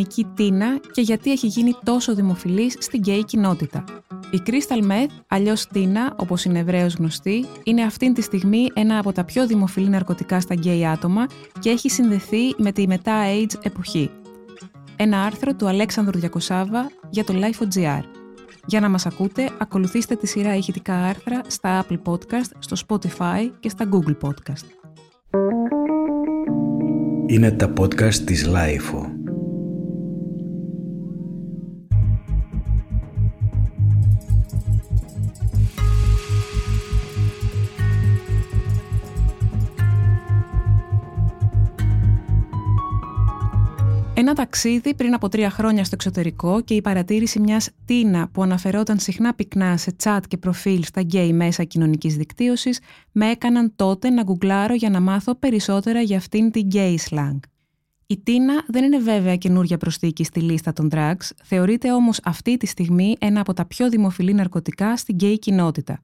χημική τίνα και γιατί έχει γίνει τόσο δημοφιλής στην γκέι κοινότητα. Η Crystal Meth, αλλιώς τίνα, όπως είναι ευρέως γνωστή, είναι αυτή τη στιγμή ένα από τα πιο δημοφιλή ναρκωτικά στα γκέι άτομα και έχει συνδεθεί με τη μετά AIDS εποχή. Ένα άρθρο του Αλέξανδρου Διακοσάβα για το Lifo.gr. Για να μας ακούτε, ακολουθήστε τη σειρά ηχητικά άρθρα στα Apple Podcast, στο Spotify και στα Google Podcast. Είναι τα podcast της Lifeo. Ένα ταξίδι πριν από τρία χρόνια στο εξωτερικό και η παρατήρηση μιας τίνα που αναφερόταν συχνά πυκνά σε chat και προφίλ στα γκέι μέσα κοινωνικής δικτύωσης, με έκαναν τότε να γκουγκλάρω για να μάθω περισσότερα για αυτήν την γκέι slang. Η τίνα δεν είναι βέβαια καινούρια προσθήκη στη λίστα των drugs, θεωρείται όμως αυτή τη στιγμή ένα από τα πιο δημοφιλή ναρκωτικά στην γκέι κοινότητα.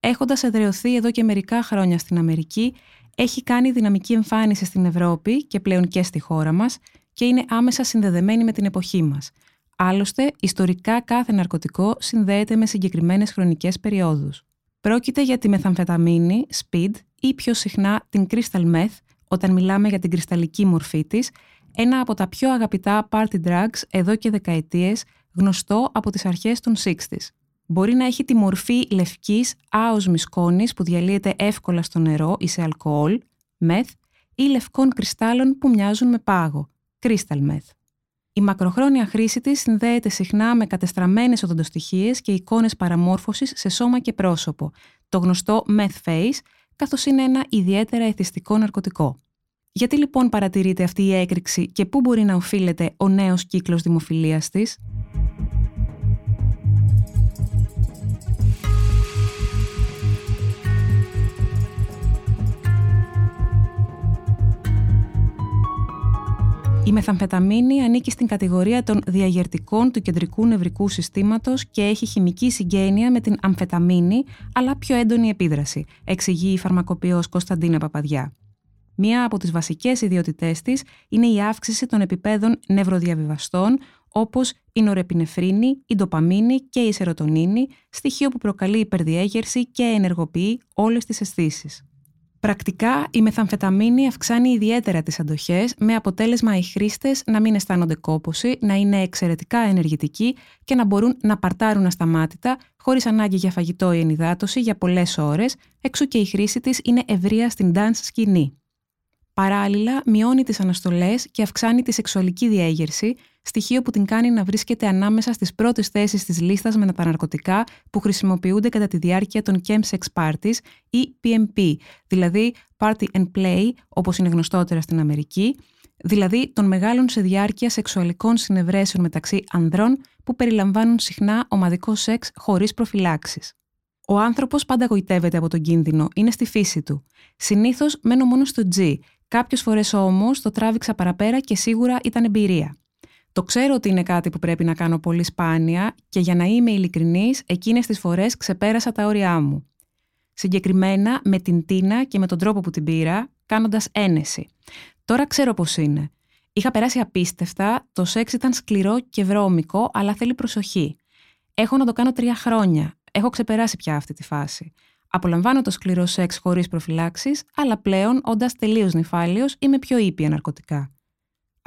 Έχοντας εδραιωθεί εδώ και μερικά χρόνια στην Αμερική, έχει κάνει δυναμική εμφάνιση στην Ευρώπη και πλέον και στη χώρα μας και είναι άμεσα συνδεδεμένη με την εποχή μας. Άλλωστε, ιστορικά κάθε ναρκωτικό συνδέεται με συγκεκριμένες χρονικές περιόδους. Πρόκειται για τη μεθαμφεταμίνη, speed ή πιο συχνά την crystal meth όταν μιλάμε για την κρυσταλλική μορφή της, ένα από τα πιο αγαπητά party drugs εδώ και δεκαετίες, γνωστό από τις αρχές των 60s. Μπορεί να έχει τη μορφή λευκής άοσμης σκόνης που διαλύεται εύκολα στο νερό ή σε αλκοόλ, μεθ, ή λευκών κρυστάλλων που μοιάζουν με πάγο, crystal meth. Η μακροχρόνια χρήση της συνδέεται συχνά με κατεστραμμένες οδοντοστοιχίες και εικόνες παραμόρφωσης σε σώμα και πρόσωπο, το γνωστό meth face, καθώς είναι ένα ιδιαίτερα εθιστικό ναρκωτικό. Γιατί λοιπόν παρατηρείται αυτή η έκρηξη και πού μπορεί να οφείλεται ο νέος κύκλος δημοφιλίας της; Μεθαμφεταμίνη ανήκει στην κατηγορία των διαγερτικών του κεντρικού νευρικού συστήματος και έχει χημική συγγένεια με την αμφεταμίνη, αλλά πιο έντονη επίδραση, εξηγεί η φαρμακοποιός Κωνσταντίνα Παπαδιά. Μία από τις βασικές ιδιότητές της είναι η αύξηση των επιπέδων νευροδιαβιβαστών, όπως η νορεπινεφρίνη, η ντοπαμίνη και η σερωτονίνη, στοιχείο που προκαλεί υπερδιέγερση και ενεργοποιεί όλες τις αισθήσεις. Πρακτικά, η μεθαμφεταμίνη αυξάνει ιδιαίτερα τις αντοχές, με αποτέλεσμα οι χρήστες να μην αισθάνονται κόποση, να είναι εξαιρετικά ενεργητικοί και να μπορούν να παρτάρουν ασταμάτητα, χωρίς ανάγκη για φαγητό ή ενυδάτωση για πολλές ώρες, εξού και η χρήση της είναι ευρεία στην dance σκηνή. Παράλληλα, μειώνει τις αναστολές και αυξάνει τη σεξουαλική διέγερση, στοιχείο που την κάνει να βρίσκεται ανάμεσα στις πρώτες θέσεις της λίστας με τα ναρκωτικά που χρησιμοποιούνται κατά τη διάρκεια των chemsex parties ή PMP, δηλαδή Party and Play, όπως είναι γνωστότερα στην Αμερική, δηλαδή των μεγάλων σε διάρκεια σεξουαλικών συνευρέσεων μεταξύ ανδρών που περιλαμβάνουν συχνά ομαδικό σεξ χωρίς προφυλάξεις. Ο άνθρωπος πάντα γοητεύεται από τον κίνδυνο, είναι στη φύση του. Συνήθως μένω μόνο στο G, κάποιες φορές όμως το τράβηξα παραπέρα και σίγουρα ήταν εμπειρία. Το ξέρω ότι είναι κάτι που πρέπει να κάνω πολύ σπάνια και για να είμαι ειλικρινής, εκείνες τις φορές ξεπέρασα τα όρια μου. Συγκεκριμένα με την Τίνα και με τον τρόπο που την πήρα, κάνοντας ένεση. Τώρα ξέρω πώς είναι. Είχα περάσει απίστευτα, το σεξ ήταν σκληρό και βρώμικο, αλλά θέλει προσοχή. Έχω να το κάνω τρία χρόνια. Έχω ξεπεράσει πια αυτή τη φάση. Απολαμβάνω το σκληρό σεξ χωρίς προφυλάξεις, αλλά πλέον, όντας τελείως νυφάλιος, είμαι πιο ήπια ναρκωτικά.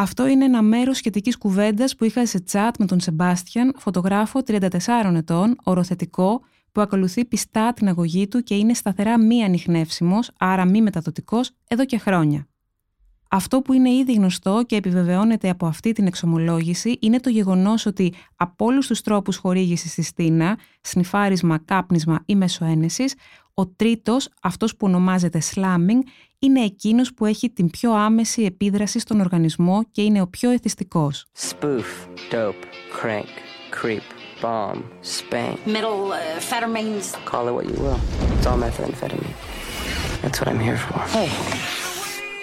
Αυτό είναι ένα μέρος σχετικής κουβέντας που είχα σε chat με τον Σεμπάστιαν, φωτογράφο 34 ετών, οροθετικό, που ακολουθεί πιστά την αγωγή του και είναι σταθερά μη ανιχνεύσιμος, άρα μη μεταδοτικός, εδώ και χρόνια. Αυτό που είναι ήδη γνωστό και επιβεβαιώνεται από αυτή την εξομολόγηση είναι το γεγονός ότι από όλους τους τρόπους χορήγησης της στήνα, σνιφάρισμα, κάπνισμα ή μεσοένεσης, ο τρίτος, αυτός που ονομάζεται slamming, είναι εκείνος που έχει την πιο άμεση επίδραση στον οργανισμό και είναι ο πιο εθιστικός. Spoof, dope, crank, creep, bomb, spank. Middle uh, Call it what you will. It's all methamphetamine. That's what I'm here for. Hey.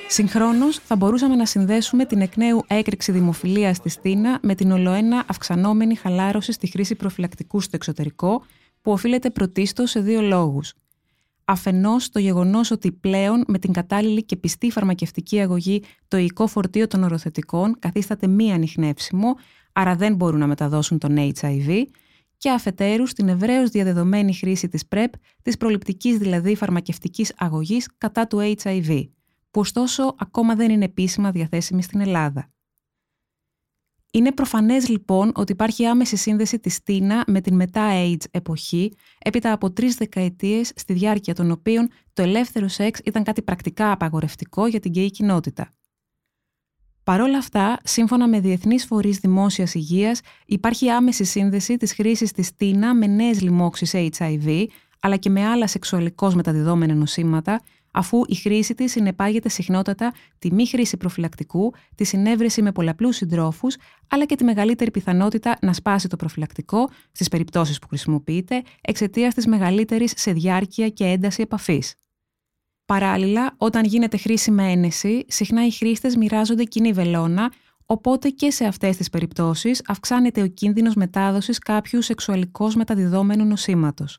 Συγχρόνως, θα μπορούσαμε να συνδέσουμε την εκ νέου έκρηξη δημοφιλίας στη Στίνα με την ολοένα αυξανόμενη χαλάρωση στη χρήση προφυλακτικού στο εξωτερικό, που οφείλεται πρωτίστως σε δύο λόγους. αφενός το γεγονός ότι πλέον με την κατάλληλη και πιστή φαρμακευτική αγωγή το οικό φορτίο των οροθετικών καθίσταται μη ανιχνεύσιμο, άρα δεν μπορούν να μεταδώσουν τον HIV, και αφετέρου στην ευρέως διαδεδομένη χρήση της PrEP, της προληπτικής δηλαδή φαρμακευτικής αγωγής κατά του HIV, που ωστόσο ακόμα δεν είναι επίσημα διαθέσιμη στην Ελλάδα. Είναι προφανές λοιπόν ότι υπάρχει άμεση σύνδεση της Τίνα με την μετά AIDS εποχή, έπειτα από τρεις δεκαετίες στη διάρκεια των οποίων το ελεύθερο σεξ ήταν κάτι πρακτικά απαγορευτικό για την γκέι κοινότητα. Παρ' όλα αυτά, σύμφωνα με διεθνείς φορείς δημόσιας υγείας, υπάρχει άμεση σύνδεση της χρήσης της Τίνα με νέες λοιμώξεις HIV, αλλά και με άλλα σεξουαλικώς μεταδιδόμενα νοσήματα, αφού η χρήση της συνεπάγεται συχνότατα τη μη χρήση προφυλακτικού, τη συνέβρεση με πολλαπλούς συντρόφους, αλλά και τη μεγαλύτερη πιθανότητα να σπάσει το προφυλακτικό στις περιπτώσεις που χρησιμοποιείται εξαιτίας της μεγαλύτερης σε διάρκεια και ένταση επαφής. Παράλληλα, όταν γίνεται χρήση με ένεση, συχνά οι χρήστες μοιράζονται κοινή βελόνα, οπότε και σε αυτές τις περιπτώσεις αυξάνεται ο κίνδυνος μετάδοσης κάποιου σεξουαλικώς μεταδιδόμενου νοσήματος.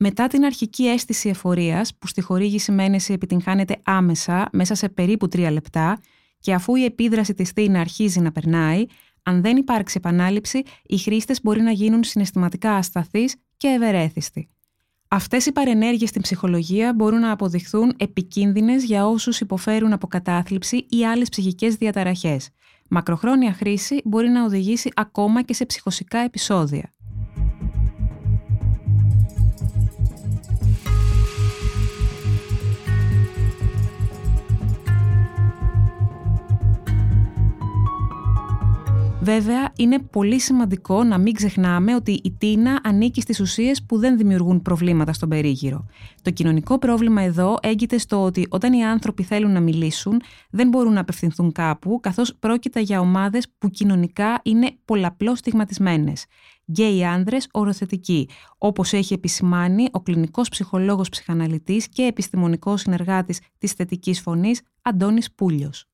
Μετά την αρχική αίσθηση εφορίας, που στη χορήγηση με ένεση επιτυγχάνεται άμεσα, μέσα σε περίπου τρία λεπτά, και αφού η επίδραση της θύνα αρχίζει να περνάει, αν δεν υπάρξει επανάληψη, οι χρήστες μπορεί να γίνουν συναισθηματικά ασταθείς και ευερέθιστοι. Αυτές οι παρενέργειες στην ψυχολογία μπορούν να αποδειχθούν επικίνδυνες για όσους υποφέρουν από κατάθλιψη ή άλλες ψυχικές διαταραχές. Μακροχρόνια χρήση μπορεί να οδηγήσει ακόμα και σε ψυχοσικά επεισόδια. Βέβαια, είναι πολύ σημαντικό να μην ξεχνάμε ότι η τίνα ανήκει στις ουσίες που δεν δημιουργούν προβλήματα στον περίγυρο. Το κοινωνικό πρόβλημα εδώ έγκυται στο ότι όταν οι άνθρωποι θέλουν να μιλήσουν, δεν μπορούν να απευθυνθούν κάπου, καθώς πρόκειται για ομάδες που κοινωνικά είναι πολλαπλώς στιγματισμένες. Γκέι άνδρες οροθετικοί, όπως έχει επισημάνει ο κλινικός ψυχολόγος ψυχαναλυτής και επιστημονικός συνεργάτης της θετικής φωνής Αντώνης Πούλιος.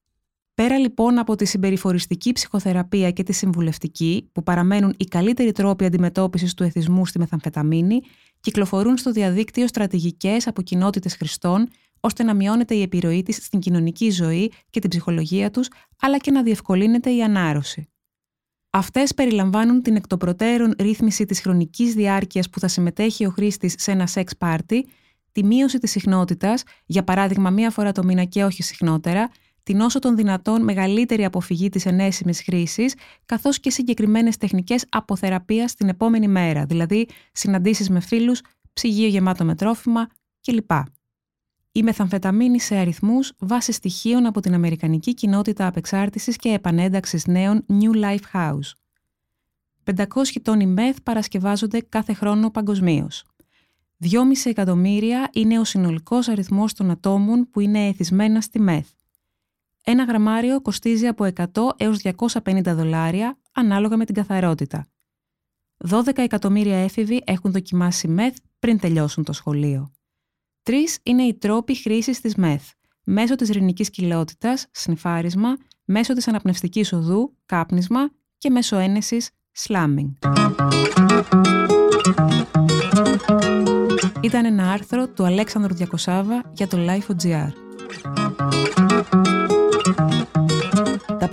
Πέρα λοιπόν από τη συμπεριφοριστική ψυχοθεραπεία και τη συμβουλευτική, που παραμένουν οι καλύτεροι τρόποι αντιμετώπισης του εθισμού στη μεθαμφεταμίνη, κυκλοφορούν στο διαδίκτυο στρατηγικές από κοινότητες χρηστών, ώστε να μειώνεται η επιρροή της στην κοινωνική ζωή και την ψυχολογία τους, αλλά και να διευκολύνεται η ανάρρωση. Αυτές περιλαμβάνουν την εκ των προτέρων ρύθμιση της χρονικής διάρκειας που θα συμμετέχει ο χρήστης σε ένα σεξ πάρτι, τη μείωση της συχνότητας, για παράδειγμα μία φορά το μήνα και όχι συχνότερα, την όσο των δυνατόν μεγαλύτερη αποφυγή της ενέσιμης χρήσης, καθώς και συγκεκριμένες τεχνικές αποθεραπείας την επόμενη μέρα, δηλαδή συναντήσεις με φίλους, ψυγείο γεμάτο με τρόφιμα κλπ. Η μεθαμφεταμίνη σε αριθμούς βάσει στοιχείων από την Αμερικανική Κοινότητα Απεξάρτησης και Επανένταξης Νέων New Life House. 500 τόνοι μεθ παρασκευάζονται κάθε χρόνο παγκοσμίως. 2,5 εκατομμύρια είναι ο συνολικός αριθμός των ατόμων που είναι εθισμένα στη μεθ. Ένα γραμμάριο κοστίζει από 100 έως 250 δολάρια ανάλογα με την καθαρότητα. 12 εκατομμύρια έφηβοι έχουν δοκιμάσει μεθ πριν τελειώσουν το σχολείο. Τρεις είναι οι τρόποι χρήσης της μεθ. Μέσω της ρηνικής κοιλότητας, σνιφάρισμα, μέσω της αναπνευστικής οδού, κάπνισμα και μέσω ένεσης, slamming. Ήταν ένα άρθρο του Αλέξανδρου Διακοσάβα για το Life.gr.